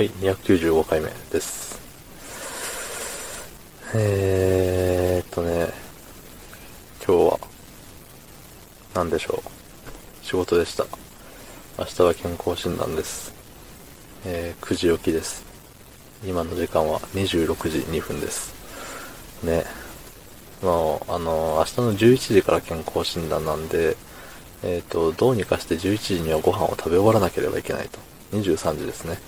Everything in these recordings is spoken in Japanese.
はい、295回目です。えーっとね、今日は、何でしょう？仕事でした。明日は健康診断です。えー、9時起きです。今の時間は26時2分です。ね。もう、あの、明日の11時から健康診断なんで、えっ、と、どうにかして11時にはご飯を食べ終わらなければいけないと。23時ですね。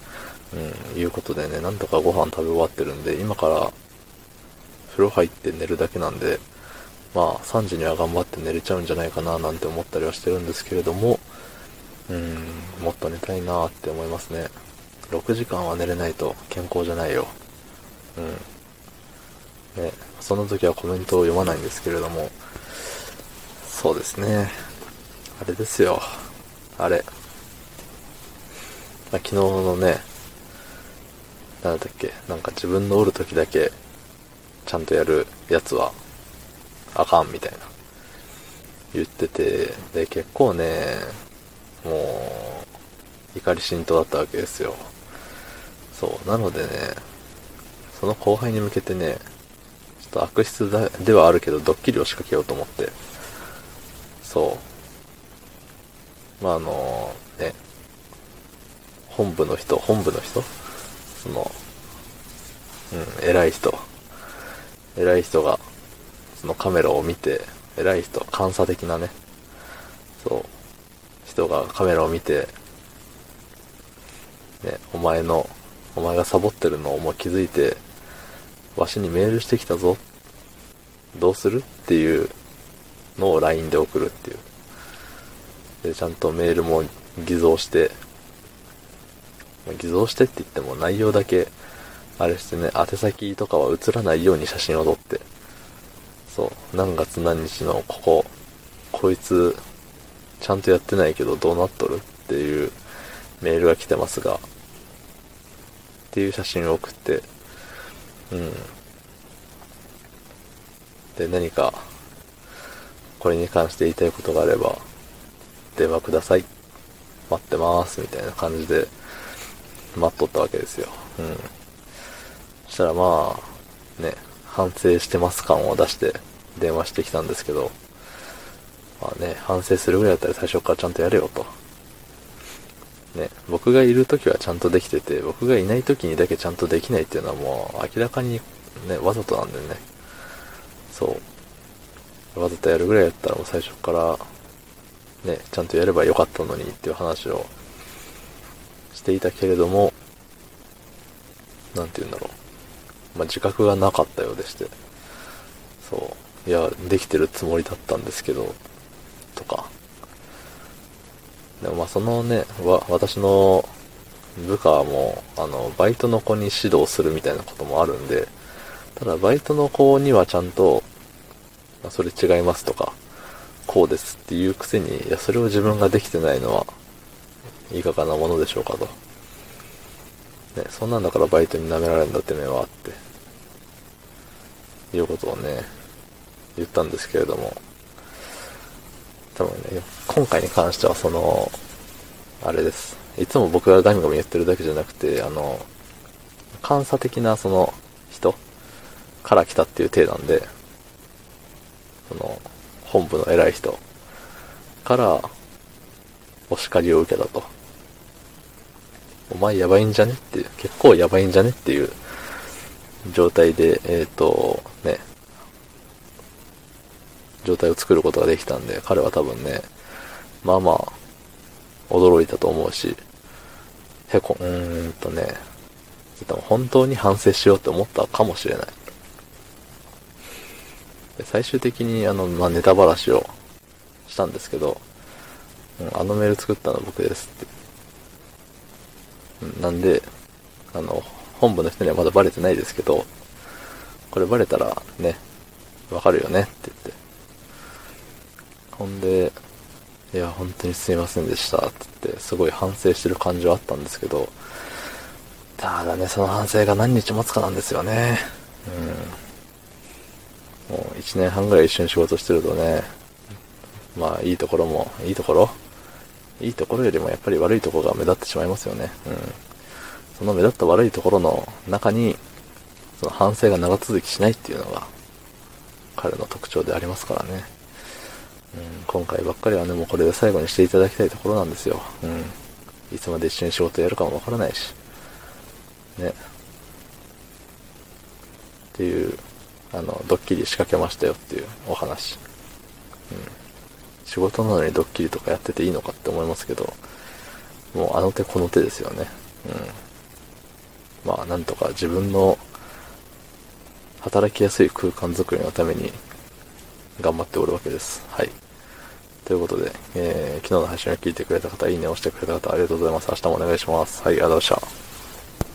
うん、いうことでね、なんとかご飯食べ終わってるんで、今から風呂入って寝るだけなんで、まあ3時には頑張って寝れちゃうんじゃないかななんて思ったりはしてるんですけれども、うん、もっと寝たいなって思いますね。6時間は寝れないと健康じゃないよ。うん。ね、その時はコメントを読まないんですけれども、そうですね。あれですよ。あれ。まあ、昨日のね、け、なんか自分のおる時だけ、ちゃんとやるやつは、あかんみたいな、言ってて、で、結構ね、もう、怒り心頭だったわけですよ。そう、なのでね、その後輩に向けてね、ちょっと悪質だではあるけど、ドッキリを仕掛けようと思って、そう。まあ、あの、ね、本部の人、本部の人？その、うん、偉い人。偉い人が、そのカメラを見て、偉い人、監査的なね、そう、人がカメラを見て、ね、お前の、お前がサボってるのをもう気づいて、わしにメールしてきたぞ。どうする？っていうのを LINE で送るっていう。で、ちゃんとメールも偽造して、偽造してって言っても内容だけ、あれしてね、宛先とかは映らないように写真を撮って、そう、何月何日のここ、こいつ、ちゃんとやってないけどどうなっとるっていうメールが来てますが、っていう写真を送って、うん。で、何か、これに関して言いたいことがあれば、電話ください。待ってます。みたいな感じで、待っとったわけですよ。うん。したらまあ、ね、反省してます感を出して電話してきたんですけど、まあね、反省するぐらいだったら最初からちゃんとやれよと。ね、僕がいる時はちゃんとできてて、僕がいない時にだけちゃんとできないっていうのはもう明らかにね、わざとなんでね。そう。わざとやるぐらいやったらもう最初から、ね、ちゃんとやればよかったのにっていう話をしていたけれども、なんて言うんだろう。まあ、自覚がなかったようでして。そう。いや、できてるつもりだったんですけど、とか。でもまあそのね、わ、私の部下も、あの、バイトの子に指導するみたいなこともあるんで、ただバイトの子にはちゃんと、まあそれ違いますとか、こうですっていうくせに、いや、それを自分ができてないのは、いかがなものでしょうかと。ね、そんなんだからバイトに舐められるんだって目はって、いうことをね、言ったんですけれども、多分ね、今回に関してはその、あれです。いつも僕がガミガミ言ってるだけじゃなくて、あの、監査的なその人から来たっていう体なんで、その、本部の偉い人からお叱りを受けたと。お前やばいんじゃねっていう、結構やばいんじゃねっていう状態で、えっ、と、ね、状態を作ることができたんで、彼は多分ね、まあまあ、驚いたと思うし、へこ、うーんとね、でも本当に反省しようって思ったかもしれない。で最終的にあの、まあ、ネタばらしをしたんですけど、うん、あのメール作ったの僕ですって。なんで、あの、本部の人にはまだバレてないですけど、これバレたらね、わかるよねって言って。ほんで、いや、本当にすいませんでしたって言って、すごい反省してる感じはあったんですけど、ただね、その反省が何日持つかなんですよね。うん。もう1年半ぐらい一緒に仕事してるとね、まあいいところも、いいところいいところよりもやっぱり悪いところが目立ってしまいますよね。うん。その目立った悪いところの中に、その反省が長続きしないっていうのが、彼の特徴でありますからね。うん、今回ばっかりはね、もうこれで最後にしていただきたいところなんですよ。うん。いつまで一緒に仕事やるかもわからないし。ね。っていう、あの、ドッキリ仕掛けましたよっていうお話。うん。仕事なのにドッキリとかやってていいのかって思いますけど、もうあの手この手ですよね。うん。まあ、なんとか自分の働きやすい空間づくりのために頑張っておるわけです。はい。ということで、えー、昨日の配信を聞いてくれた方、いいねを押してくれた方、ありがとうございます。明日もお願いします。はい、ありがとうございました。